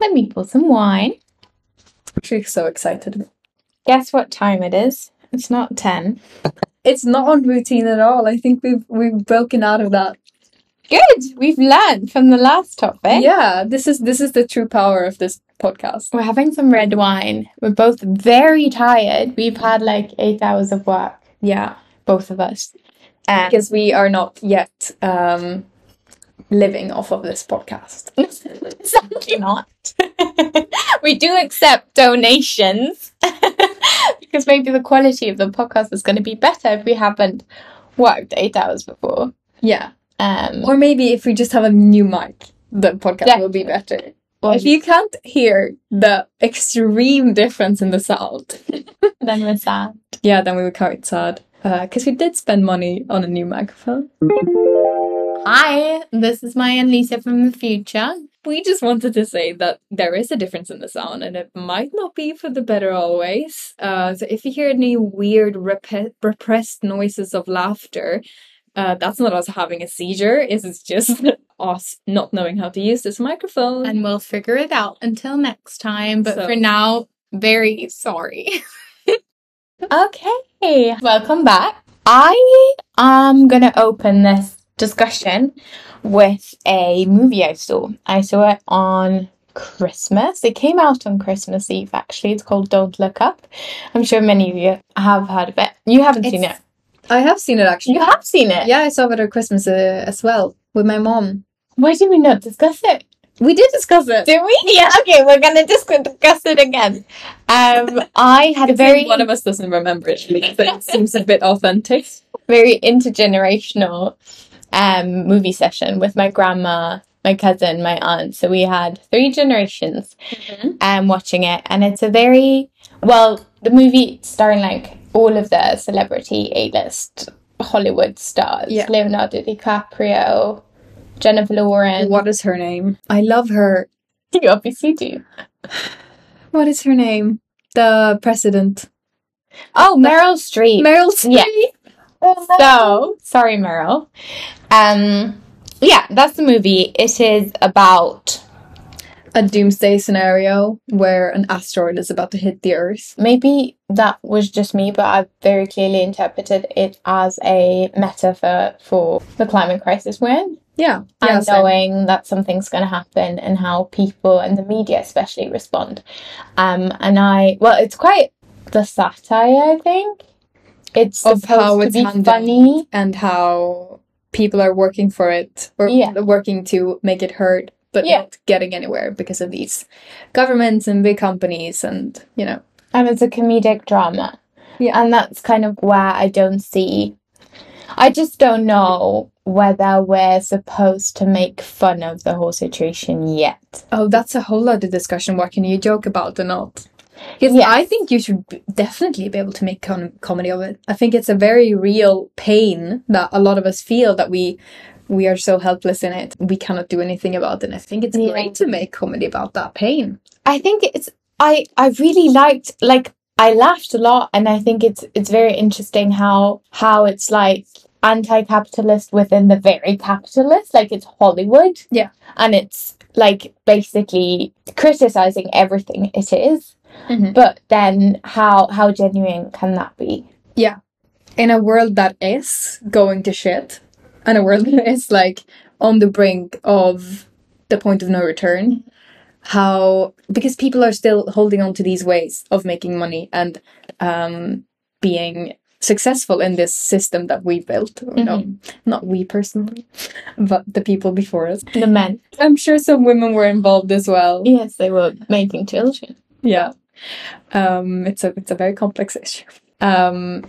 Let me pour some wine. She's so excited. Guess what time it is? It's not 10. It's not on routine at all. I think we've we've broken out of that. Good. We've learned from the last topic. Yeah, this is this is the true power of this podcast. We're having some red wine. We're both very tired. We've had like eight hours of work, Yeah, both of us. Because we are not yet um living off of this podcast. Sadly not. we do accept donations because maybe the quality of the podcast is going to be better if we haven't worked eight hours before. Yeah, Um, or maybe if we just have a new mic, the podcast will be better. or If you can't hear the extreme difference in the sound, then we're sad. yeah, then we were quite sad. Because we did spend money on a new microphone. Hi, this is Maya and Lisa from the future. We just wanted to say that there is a difference in the sound, and it might not be for the better always. Uh, so if you hear any weird rep- repressed noises of laughter, uh, that's not us having a seizure. It's just us not knowing how to use this microphone. And we'll figure it out until next time. But So- for now, very sorry. okay, welcome back. I am going to open this discussion with a movie I saw. I saw it on Christmas. It came out on Christmas Eve, actually. It's called Don't Look Up. I'm sure many of you have heard of it. You haven't seen it. I have seen it actually. You have seen it. Yeah, I saw it at Christmas uh, as well with my mom. Why did we not discuss it? We did discuss it. Did we? Yeah. Okay, we're gonna discuss it again. Um, I had a very one of us doesn't remember it, but it seems a bit authentic. very intergenerational um movie session with my grandma, my cousin, my aunt. So we had three generations um watching it, and it's a very well the movie starring like all of the celebrity A list Hollywood stars, Yeah. Leonardo DiCaprio, Jennifer Lawrence. What is her name? I love her. You obviously do. What is her name? The president. Oh, Meryl Streep. Meryl Streep. Yeah. So sorry, Meryl. Um, yeah, that's the movie. It is about A doomsday scenario where an asteroid is about to hit the Earth. maybe that was just me, but I very clearly interpreted it as a metaphor for the climate crisis we're in. Yeah. Yeah. and same. knowing that something's going to happen and how people and the media especially respond. Um, and I, well, it's quite the satire, I think. It's Of how to it's funny. And how people are working for it or Yeah. working to make it heard, but Yeah. not getting anywhere because of these governments and big companies and, you know. and it's a comedic drama. Yeah. And that's kind of where I don't see. I just don't know whether we're supposed to make fun of the whole situation yet. Oh, that's a whole other discussion. What can you joke about or not? Because Yes. I think you should definitely be able to make com- comedy of it. I think it's a very real pain that a lot of us feel that we we are so helpless in it. We cannot do anything about it. And I think it's Yeah. great to make comedy about that pain. I think it's I I really liked like I laughed a lot and I think it's it's very interesting how how it's like anti-capitalist within the very capitalist like it's Hollywood Yeah. and it's like basically criticizing everything it is Mhm. but then how how genuine can that be Yeah. In a world that is going to shit, and a world that is like on the brink of the point of no return, how because people are still holding on to these ways of making money and um, being successful in this system that we built. Or No, not we personally, but the people before us. the men I'm sure some women were involved as well. yes they were making children Yeah. Um, it's a it's a very complex issue. Um,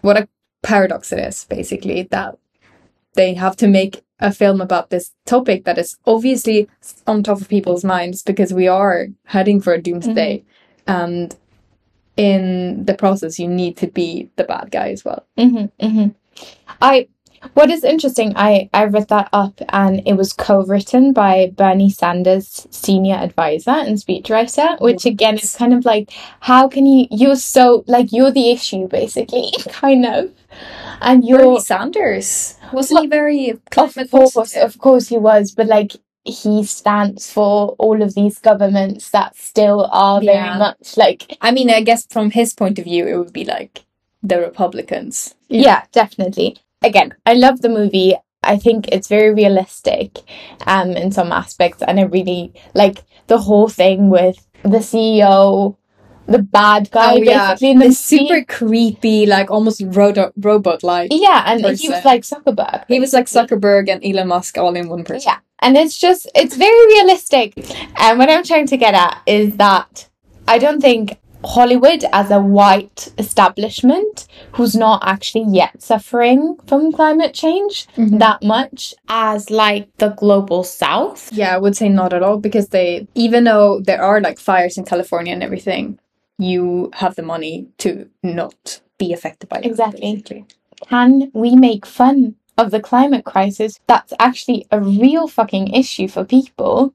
what a paradox it is, basically, that they have to make a film about this topic that is obviously on top of people's minds because we are heading for a doomsday, and in the process, you need to be the bad guy as well. hmm hmm I what is interesting, I I read that up and it was co-written by Bernie Sanders' senior advisor and speechwriter, which again is kind of like how can you you're so like you're the issue basically, kind of. And you're Bernie Sanders wasn't he very of course, positive? of course he was, but like he stands for all of these governments that still are Yeah. very much like I mean, I guess from his point of view, it would be like the Republicans. yeah, definitely. Again, I love the movie. I think it's very realistic um in some aspects and I really like the whole thing with the CEO, the bad guy basically in the super creepy, like almost robot like. Yeah, and he was like Zuckerberg. He was like Zuckerberg and Elon Musk all in one person. Yeah, and it's just it's very realistic. And what I'm trying to get at is that I don't think Hollywood as a white establishment who's not actually yet suffering from climate change Mhm. that much as like the global south. Yeah, I would say not at all because they, even though there are like fires in California and everything, you have the money to not be affected by it. Exactly. basically. Can we make fun of the climate crisis? That's actually a real fucking issue for people.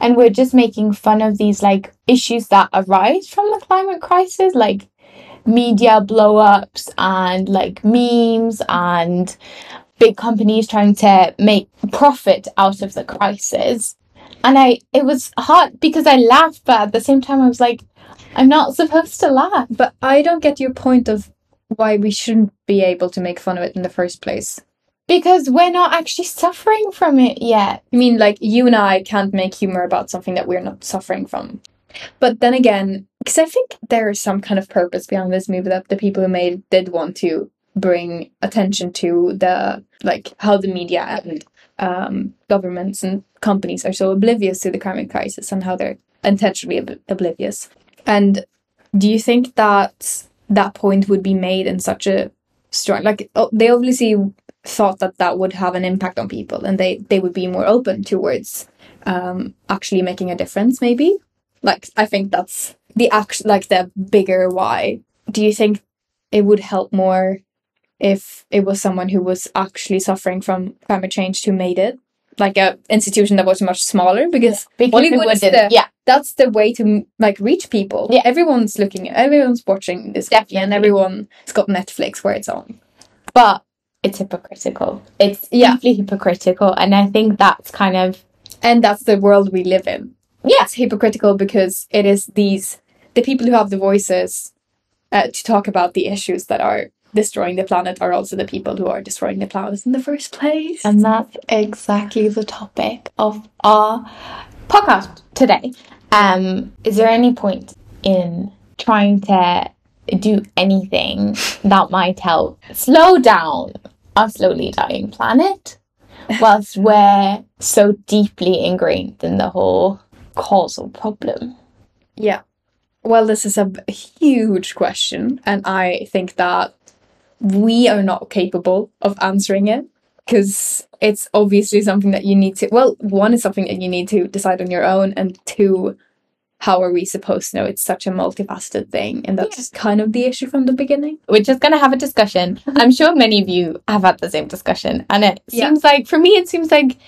And we're just making fun of these like issues that arise from the climate crisis, like media blow ups and like memes and big companies trying to make profit out of the crisis. And I it was hard because I laughed, but at the same time I was like, I'm not supposed to laugh. But I don't get your point of why we shouldn't be able to make fun of it in the first place. Because we're not actually suffering from it yet. I mean, like, you and I can't make humor about something that we're not suffering from. But then again, because I think there is some kind of purpose behind this movie that the people who made it did want to bring attention to the, like, how the media and um, governments and companies are so oblivious to the climate crisis and how they're intentionally ob- oblivious. And do you think that that point would be made in such a strong, like, oh, they obviously thought that that would have an impact on people and they they would be more open towards um actually making a difference maybe. Like i think that's the act like the bigger why. Do you think it would help more if it was someone who was actually suffering from climate change who made it? Like a institution that was much smaller because Because Hollywood the- yeah, that's the way to like reach people. Yeah. everyone's looking everyone's watching this movie and everyone's got netflix where it's on. But it's hypocritical. It's Yeah. deeply hypocritical, and I think that's kind of and that's the world we live in yeah, it's hypocritical because it is these the people who have the voices uh, to talk about the issues that are destroying the planet are also the people who are destroying the planet in the first place. and that's exactly the topic of our podcast today. Um, is there any point in trying to do anything that might help slow down our slowly dying planet, whilst we're so deeply ingrained in the whole causal problem? yeah. Well, this is a huge question, and I think that we are not capable of answering it because it's obviously something that you need to. Well, one is something that you need to decide on your own, and two, how are we supposed to know? It's such a multifaceted thing, and that's kind of the issue from the beginning. we're just going to have a discussion. I'm sure many of you have had the same discussion. And it Yeah. seems like, for me, it seems like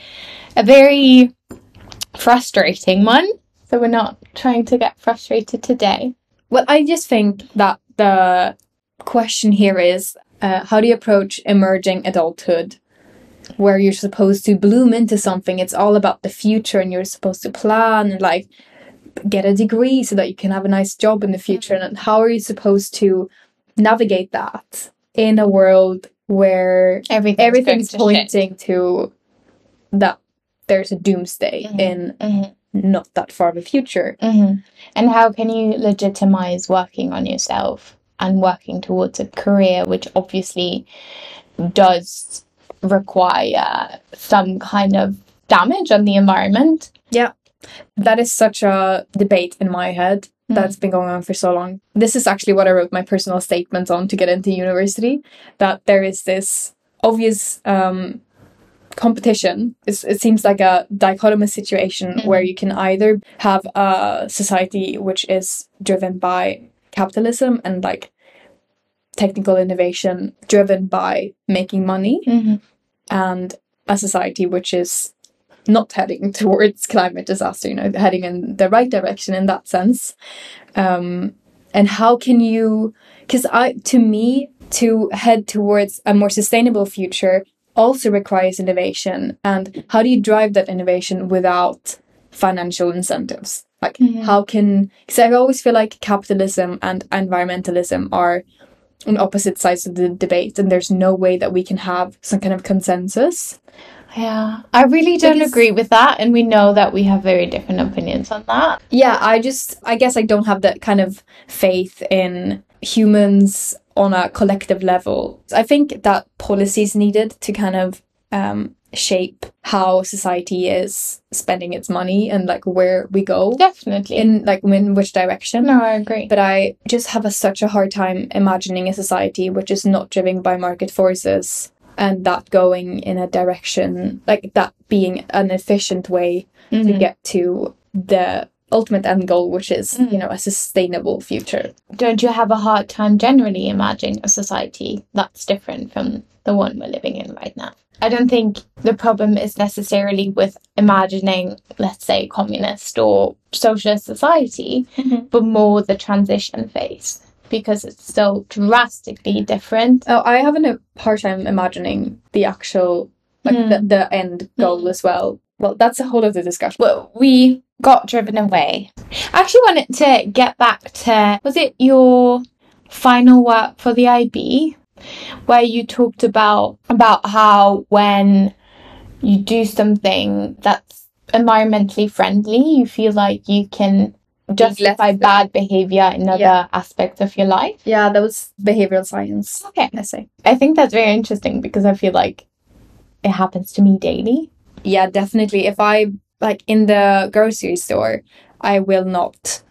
a very frustrating one. So we're not trying to get frustrated today. Well, I just think that the question here is uh, how do you approach emerging adulthood where you're supposed to bloom into something? It's all about the future and you're supposed to plan and like get a degree so that you can have a nice job in the future. And how are you supposed to navigate that in a world where Everything's, everything's going to pointing to that there's a doomsday Mhm. in Mhm, not that far of a future? mhm. And how can you legitimize working on yourself and working towards a career, which obviously does require some kind of damage on the environment? That is such a debate in my head Mm. that's been going on for so long. This is actually what I wrote my personal statements on to get into university. That there is this obvious um, competition. It's, it seems like a dichotomous situation Mhm. where you can either have a society which is driven by capitalism and like technical innovation, driven by making money, Mhm. and a society which is not heading towards climate disaster, you know, heading in the right direction in that sense. Um, and how can you, because I, to me, to head towards a more sustainable future, also requires innovation and how do you drive that innovation without financial incentives like Mhm. how can because i always feel like capitalism and environmentalism are on opposite sides of the debate and there's no way that we can have some kind of consensus Yeah, I really don't Because- agree with that, and we know that we have very different opinions on that. yeah i just i guess i don't have that kind of faith in humans on a collective level i think that policy is needed to kind of um, shape how society is spending its money and like where we go Definitely. in like in which direction no, I agree. but i just have a, such a hard time imagining a society which is not driven by market forces and that going in a direction like that being an efficient way to Mhm. get to the ultimate end goal, which is, Mm. you know, a sustainable future. Don't you have a hard time generally imagining a society that's different from the one we're living in right now? I don't think the problem is necessarily with imagining, let's say, communist or socialist society, Mhm. but more the transition phase because it's so drastically different. Oh, I have a hard time imagining the actual, like Mm. the, the end goal as well. Well, that's a whole other discussion. Well, we got driven away. I actually wanted to get back to was it your final work for the IB where you talked about about how when you do something that's environmentally friendly, you feel like you can justify bad behavior in other Yeah. aspects of your life. Yeah, that was behavioral science Okay. essay. I think that's very interesting because I feel like it happens to me daily. Yeah, definitely. If I like in the grocery store, I will not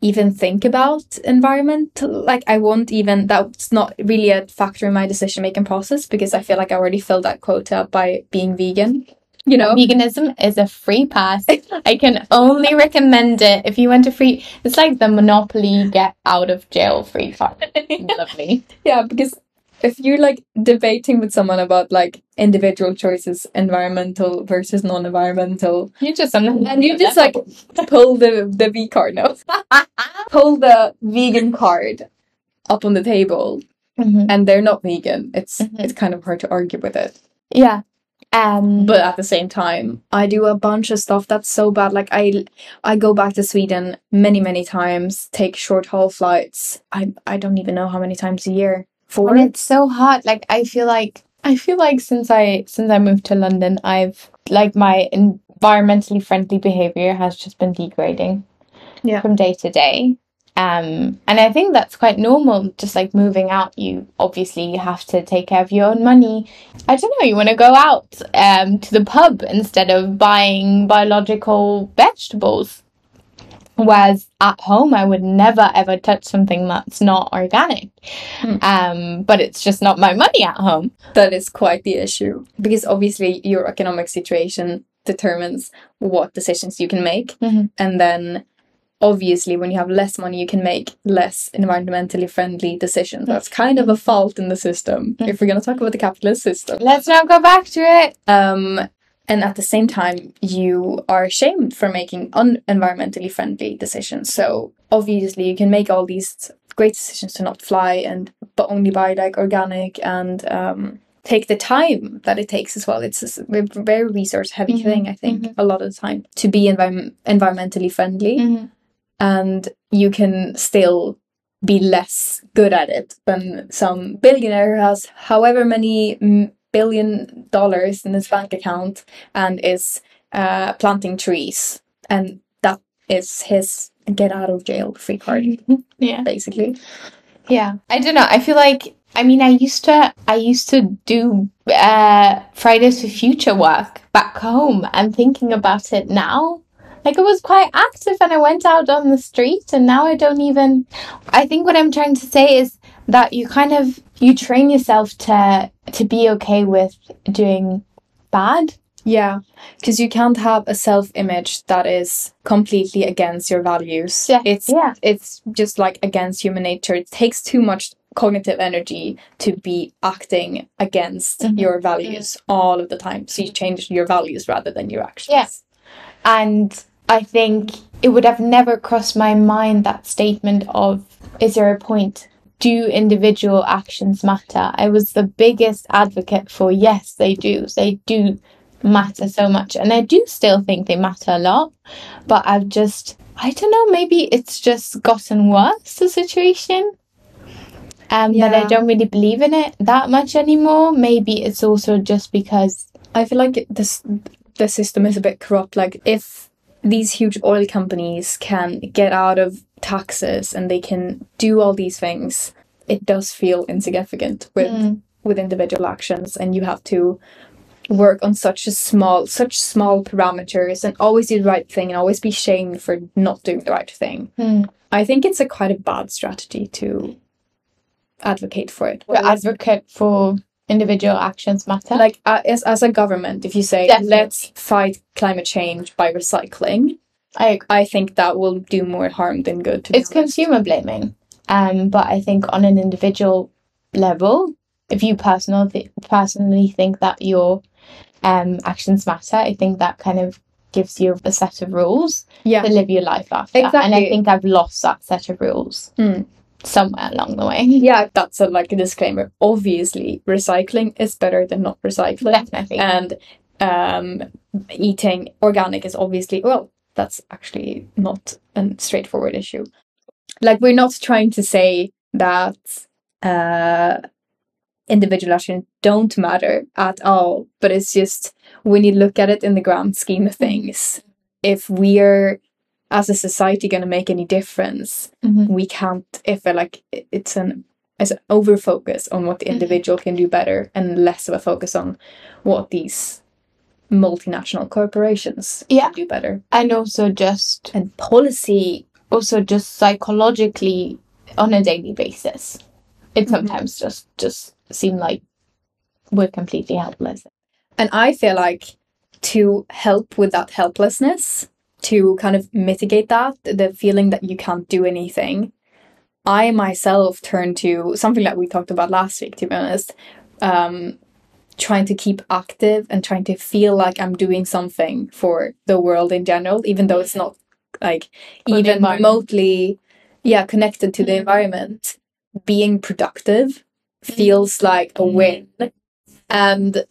even think about environment. Like I won't even that's not really a factor in my decision making process because I feel like I already filled that quota by being vegan. You know? Veganism is a free pass. I can only recommend it if you want a free. It's like the Monopoly get out of jail free card. Lovely. Yeah, because if you're like debating with someone about like individual choices, environmental versus non-environmental, You just and you just like pull the the V card, no, pull the vegan card up on the table, Mhm. and they're not vegan. It's Mhm. it's kind of hard to argue with it. yeah. Um. But at the same time, I do a bunch of stuff that's so bad. Like I I go back to Sweden many many times, take short haul flights. I I don't even know how many times a year. Four. and it's so hot. Like I feel like I feel like since I since I moved to London, I've like my environmentally friendly behavior has just been degrading. Yeah. From day to day. Um, and I think that's quite normal. Just like moving out, you obviously you have to take care of your own money. I don't know. You want to go out um, to the pub instead of buying biological vegetables. Whereas at home, I would never ever touch something that's not organic. Hmm. Um, but it's just not my money at home. that is quite the issue because obviously your economic situation determines what decisions you can make Mhm. and then obviously when you have less money you can make less environmentally friendly decisions. That's kind of a fault in the system if we're going to talk about the capitalist system. Let's not go back to it. um and at the same time you are shamed for making un-environmentally friendly decisions. So obviously you can make all these great decisions to not fly and but only buy like organic and um take the time that it takes as well. It's a very resource heavy Mhm, thing i think mhm. a lot of the time to be envi- environmentally friendly and you can still be less good at it than some billionaire who has however many billion dollars in his bank account and is uh, planting trees and that is his get out of jail free card Yeah. basically Yeah. I don't know. I feel like I mean I used to I used to do uh Fridays for Future work back home and thinking about it now. Like I was quite active and I went out on the street and now I don't even I think what I'm trying to say is that you kind of you train yourself to to be okay with doing bad. yeah because you can't have a self-image that is completely against your values Yeah, it's yeah. it's just like against human nature it takes too much cognitive energy to be acting against Mhm. your values all of the time so you change your values rather than your actions Yeah. And I think it would have never crossed my mind that statement of is there a point do individual actions matter? I was the biggest advocate for yes, they do. They do matter so much. And I do still think they matter a lot. But I've just, I don't know, maybe it's just gotten worse, the situation. Um, that I don't really believe in it that much anymore. Maybe it's also just because I feel like this the system is a bit corrupt. Like if these huge oil companies can get out of taxes and they can do all these things, it does feel insignificant with Mm. with individual actions, and you have to work on such a small such small parameters and always do the right thing and always be shamed for not doing the right thing. Hmm. I think it's a quite a bad strategy to advocate for it. advocate for individual actions matter. like uh, as, as a government if you say Definitely. let's fight climate change by recycling I agree. i think that will do more harm than good to It's consumer blaming. Um, but I think on an individual level, if you personal th- personally think that your um actions matter, I think that kind of gives you a set of rules yeah to live your life after. Exactly. And I think I've lost that set of rules Hmm. Somewhere along the way. yeah that's a like a disclaimer obviously recycling is better than not recycling Definitely. and um eating organic is obviously well that's actually not a straightforward issue like we're not trying to say that uh individual action don't matter at all but it's just when you look at it in the grand scheme of things if we're as a society going to make any difference Mhm. we can't if like it's an it's an over focus on what the Mhm. individual can do better and less of a focus on what these multinational corporations Yeah. can do better And also just and policy also just psychologically on a daily basis. It Mhm. sometimes just just seem like we're completely helpless. and i feel like to help with that helplessness to kind of mitigate that the feeling that you can't do anything. I myself turn to something that we talked about last week to be honest um trying to keep active and trying to feel like i'm doing something for the world in general even though it's not like For even remotely yeah connected to the Mhm. environment. Being productive feels like a win. And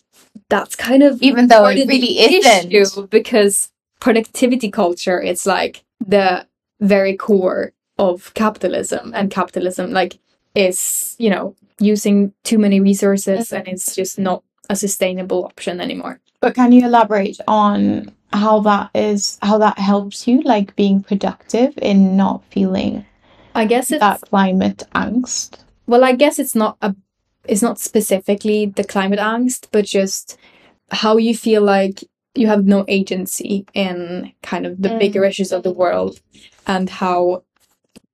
that's kind of Even though it really isn't. because productivity culture it's like the very core of capitalism and capitalism like is you know using too many resources and it's just not a sustainable option anymore But can you elaborate on how that is how that helps you like being productive in not feeling i guess it's that climate angst? well i guess it's not a it's not specifically the climate angst but just how you feel like you have no agency in kind of the Mm. bigger issues of the world and how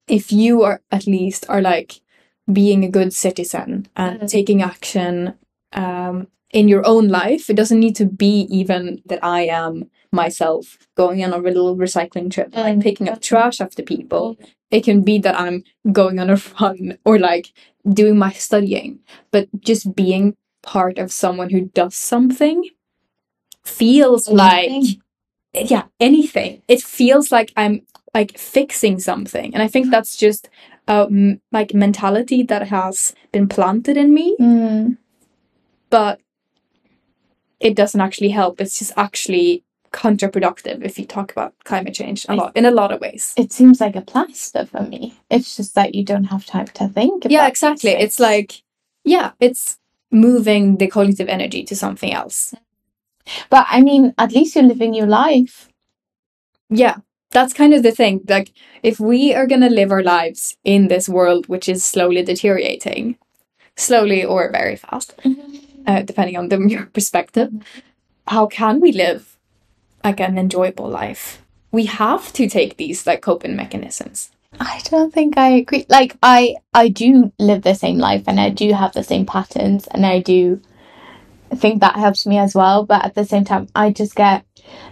if you are at least are like being a good citizen and Mm. taking action um, in your own life it doesn't need to be even that i am myself going on a little recycling trip like Mm. picking up trash after people it can be that i'm going on a run or like doing my studying but just being part of someone who does something feels like yeah anything it feels like i'm like fixing something and i think that's just a m- like mentality that has been planted in me Mm. but it doesn't actually help it's just actually counterproductive if you talk about climate change a lot in a lot of ways It seems like a plaster for me. It's just that you don't have time to think. About it. Yeah exactly it's like yeah it's moving the cognitive energy to something else But I mean, at least you're living your life. yeah that's kind of the thing like if we are going to live our lives in this world which is slowly deteriorating slowly or very fast uh, depending on the, your perspective how can we live like an enjoyable life we have to take these like coping mechanisms I don't think I agree. Like I I do live the same life and I do have the same patterns and I do think that helps me as well, but at the same time I just get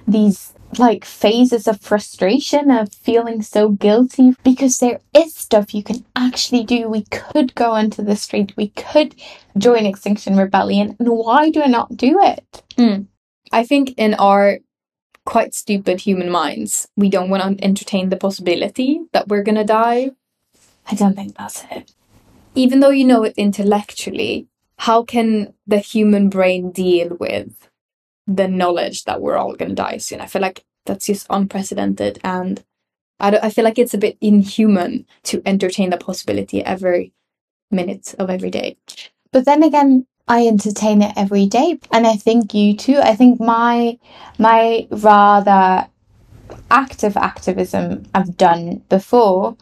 these like phases of frustration of feeling so guilty because there is stuff you can actually do. We could go into the street, we could join Extinction Rebellion, and why do I not do it? Hmm. i think in our quite stupid human minds we don't want to entertain the possibility that we're going to die I don't think that's it. even though you know it intellectually, how can the human brain deal with the knowledge that we're all going to die soon? I feel like that's just unprecedented. And I, I feel like it's a bit inhuman to entertain the possibility every minute of every day. But then again, I entertain it every day, and I think you too. I think my my rather active activism I've done before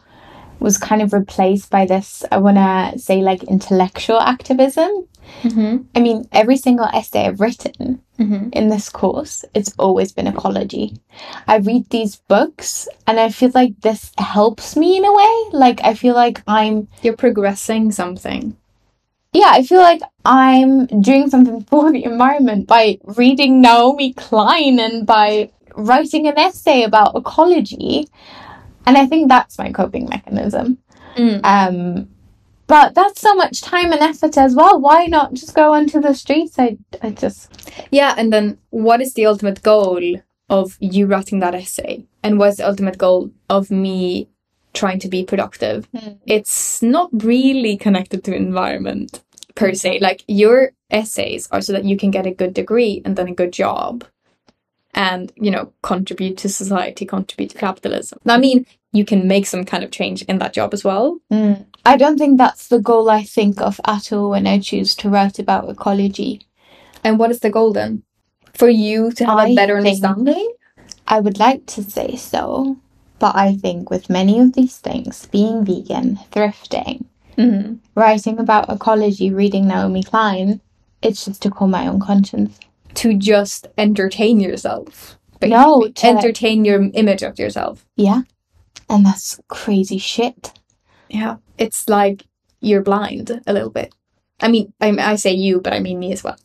was kind of replaced by this. I want to say like intellectual activism. Mm-hmm. I mean, every single essay I've written Mm-hmm. in this course, it's always been ecology. I read these books and I feel like this helps me in a way. Like, I feel like I'm You're progressing something. yeah, I feel like I'm doing something for the environment by reading Naomi Klein and by writing an essay about ecology. And I think that's my coping mechanism. Mm. Um, but that's so much time and effort as well. Why not just go onto the streets? I, I just, Yeah, and then what is the ultimate goal of you writing that essay? And what's the ultimate goal of me trying to be productive? Hmm. It's not really connected to environment per se. Like your essays are so that you can get a good degree and then a good job and, you know, contribute to society, contribute to capitalism. I mean, you can make some kind of change in that job as well. Mm. I don't think that's the goal I think of at all when I choose to write about ecology. And what is the goal then? For you to have a I better understanding? I would like to say so, but I think with many of these things, being vegan, thrifting, Mm-hmm. writing about ecology, reading Naomi Klein, it's just to call my own conscience. To just entertain yourself. No, basically. entertain your image of yourself. Yeah. And that's crazy shit. Yeah, it's like you're blind a little bit. I mean, I, I say you, but I mean me as well.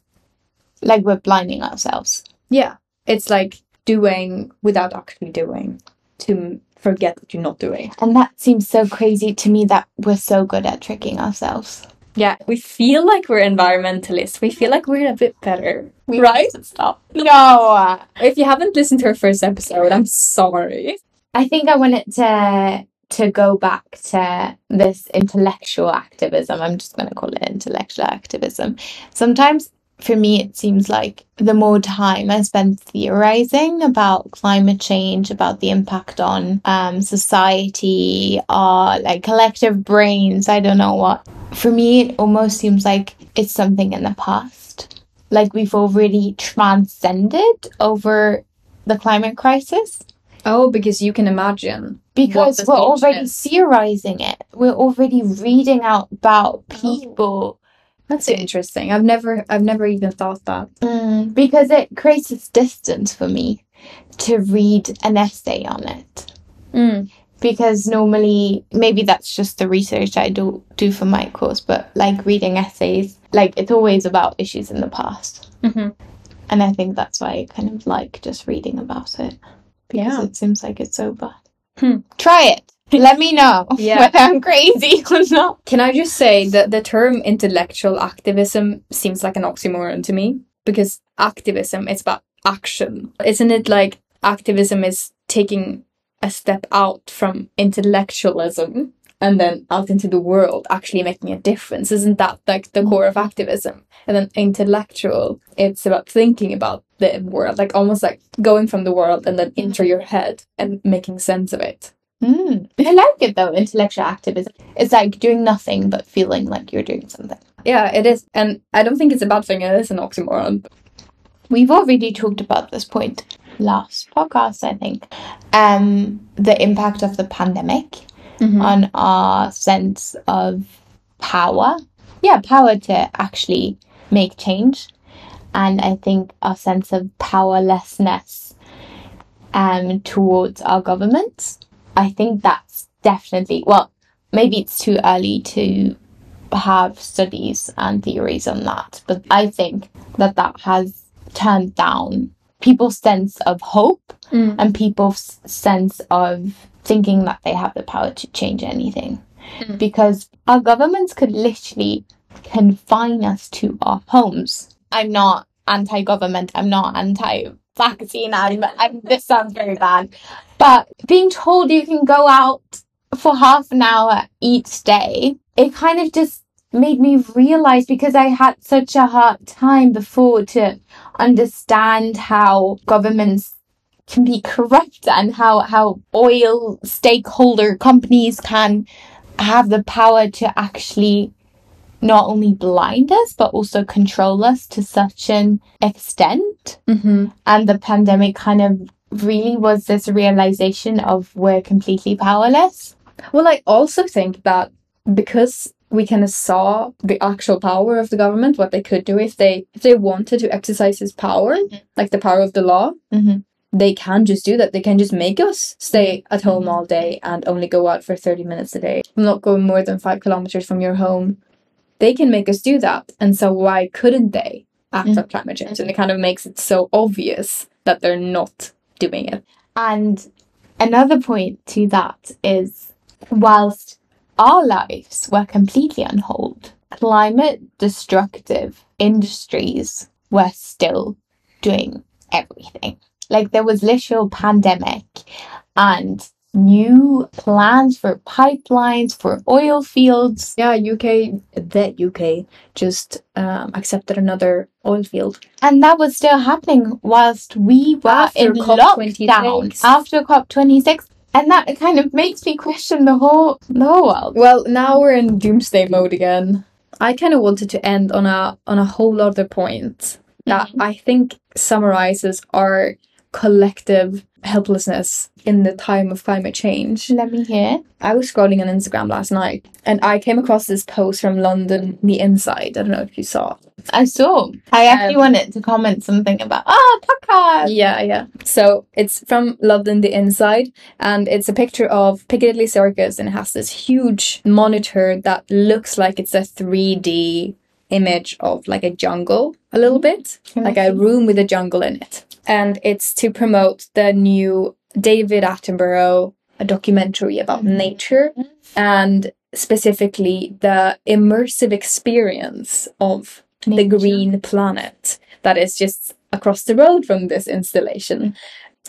Like we're blinding ourselves. Yeah, it's like doing without actually doing to forget that you're not doing. And that seems so crazy to me that we're so good at tricking ourselves. Yeah, we feel like we're environmentalists. We feel like we're a bit better, We right? stop. No. If you haven't listened to our first episode, I'm sorry. I think I wanted to to go back to this intellectual activism. I'm just going to call it intellectual activism. Sometimes for me it seems like the more time I spend theorizing about climate change, about the impact on um, society, our like collective brains, I don't know what. For me it almost seems like it's something in the past. Like we've already transcended over the climate crisis Oh, because you can imagine. because we're already is. theorizing it. We're already reading out about people. That's so, interesting. I've never, I've never even thought that. Mm, because it creates this distance for me to read an essay on it. Mm. Because normally, maybe that's just the research I do do for my course, but like reading essays, like it's always about issues in the past. Mm-hmm. And I think that's why I kind of like just reading about it. Because Yeah. it seems like it's so bad. Hmm. Try it. Let me know Yeah. whether I'm crazy or not. Can I just say that the term intellectual activism seems like an oxymoron to me because activism is about action. Isn't it like activism is taking a step out from intellectualism and then out into the world, actually making a difference? Isn't that like the core of activism? And then intellectual, it's about thinking about the world, like almost like going from the world and then into your head and making sense of it. Mm. I like it though, intellectual activism. It's like doing nothing but feeling like you're doing something. Yeah, it is. And I don't think it's a bad thing. It is an oxymoron. We've already talked about this point last podcast, I think. Um, the impact of the pandemic Mm-hmm. on our sense of power. Yeah, power to actually make change. And I think our sense of powerlessness um, towards our governments. I think that's definitely, well, maybe it's too early to have studies and theories on that, but I think that that has turned down people's sense of hope Mm. and people's sense of thinking that they have the power to change anything. Mm. Because our governments could literally confine us to our homes. I'm not anti government, I'm not anti vaccine, I'm, I'm, this sounds very bad. But being told you can go out for half an hour each day it kind of just made me realize because I had such a hard time before to understand how governments can be corrupt and how, how oil stakeholder companies can have the power to actually not only blind us but also control us to such an extent. Mm-hmm. And the pandemic kind of really was this realization of we're completely powerless. Well, I also think that because we kind of saw the actual power of the government, what they could do if they if they wanted to exercise this power, Mhm. like the power of the law, Mm-hmm. they can just do that. They can just make us stay at home all day and only go out for 30 minutes a day, not go more than five kilometers from your home. They can make us do that. And so why couldn't they act mm-hmm. on climate change? And it mm-hmm. kind of makes it so obvious that they're not doing it. And another point to that is whilst our lives were completely on hold, climate destructive industries were still doing everything. Like there was literal pandemic and new plans for pipelines for oil fields. Yeah, UK, the UK, just um, accepted another oil field. And that was still happening whilst we were After in COP26. after COP26. And that kind of makes me question the whole the whole world. Well, now we're in doomsday mode again. I kind of wanted to end on a on a whole other point that I think summarizes our collective helplessness in the time of climate change. Let me hear. I was scrolling on Instagram last night and I came across this post from London The Inside. I don't know if you saw. I saw. I actually Um, wanted to comment something about ah podcast. Yeah, yeah. So it's from London The Inside, and it's a picture of Piccadilly Circus, and it has this huge monitor that looks like it's a 3D image of like a jungle, a little bit, like a room with a jungle in it. And it's to promote the new David Attenborough a documentary about Mhm. nature and specifically the immersive experience of the green planet that is just across the road from this installation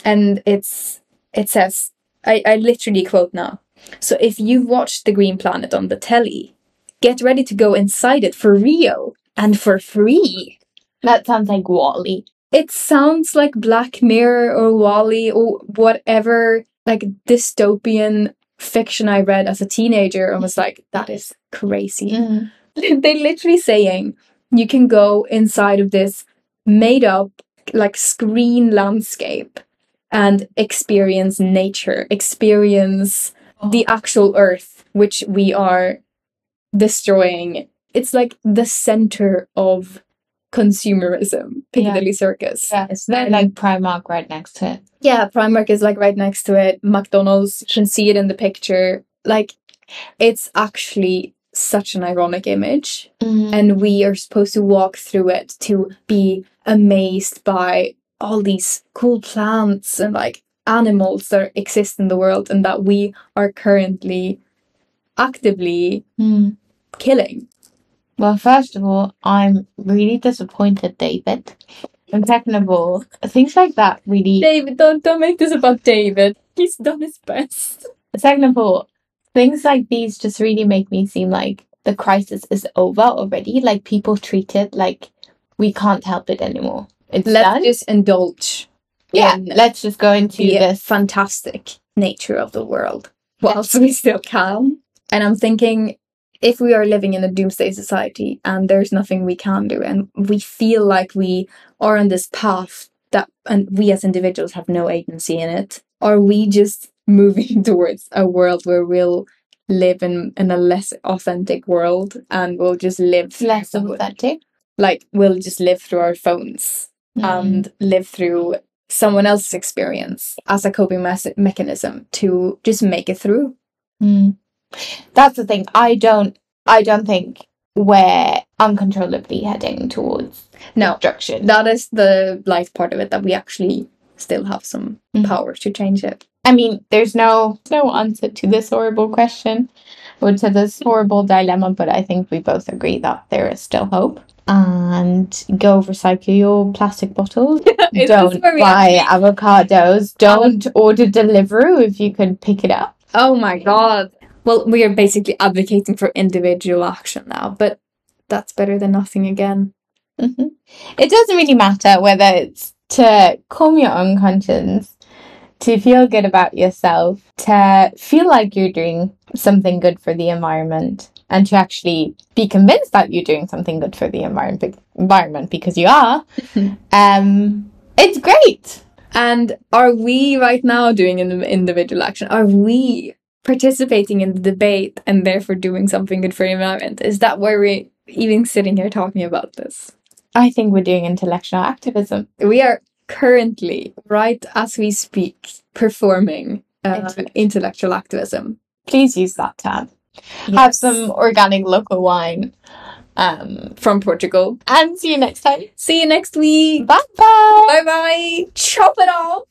and it's it says I, I literally quote now so if you've watched the green planet on the telly get ready to go inside it for real and for free. That sounds like WALL-E. it sounds like black mirror or WALL-E or whatever like dystopian fiction i read as a teenager and was like that is crazy. Mm. They literally saying you can go inside of this made up like screen landscape and experience nature experience oh. the actual earth which we are destroying it's like the center of consumerism piccadilly circus Yeah, it's And- like Primark right next to it. yeah, Primark is like right next to it. McDonald's, you can see it in the picture. Like, it's actually such an ironic image. And And we are supposed to walk through it to be amazed by all these cool plants and like animals that exist in the world and that we are currently actively Mm. killing. well, first of all, I'm really disappointed, David. And second of all, things like that really. David, don't don't make this about David. He's done his best. Second of all, things like these just really make me seem like the crisis is over already. Like people treat it like we can't help it anymore. It's Let's done. just indulge. yeah, in let's just go into the this. fantastic nature of the world whilst we still can. And I'm thinking if we are living in a doomsday society and there's nothing we can do and we feel like we are on this path that and we as individuals have no agency in it, are we just moving towards a world where we'll live in, in a less authentic world and we'll just live Less authentic. like we'll just live through our phones Mm. and live through someone else's experience as a coping mes- mechanism to just make it through. Mm. That's the thing. I don't. I don't think we're uncontrollably heading towards No, destruction. that is the life part of it that we actually still have some Mhm. power to change it. I mean, there's no no answer to this horrible question or to this horrible dilemma, but I think we both agree that there is still hope. And go recycle your plastic bottles. Don't buy actually- avocados. Don't order Deliveroo if you can pick it up. Oh my god. Well, we are basically advocating for individual action now, but that's better than nothing again. hmm It doesn't really matter whether it's to calm your own conscience, to feel good about yourself, to feel like you're doing something good for the environment, and to actually be convinced that you're doing something good for the environment environment because you are. um, it's great. And are we right now doing in individual action? Are we participating in the debate and therefore doing something good for the environment? Is that why we're even sitting here talking about this? I think we're doing intellectual activism. We are currently, right as we speak, performing uh, Intellect. intellectual activism. Please use that tab. Have some organic local wine. Um, from Portugal. and see you next time. See you next week. Bye bye. Bye bye. Chop it off.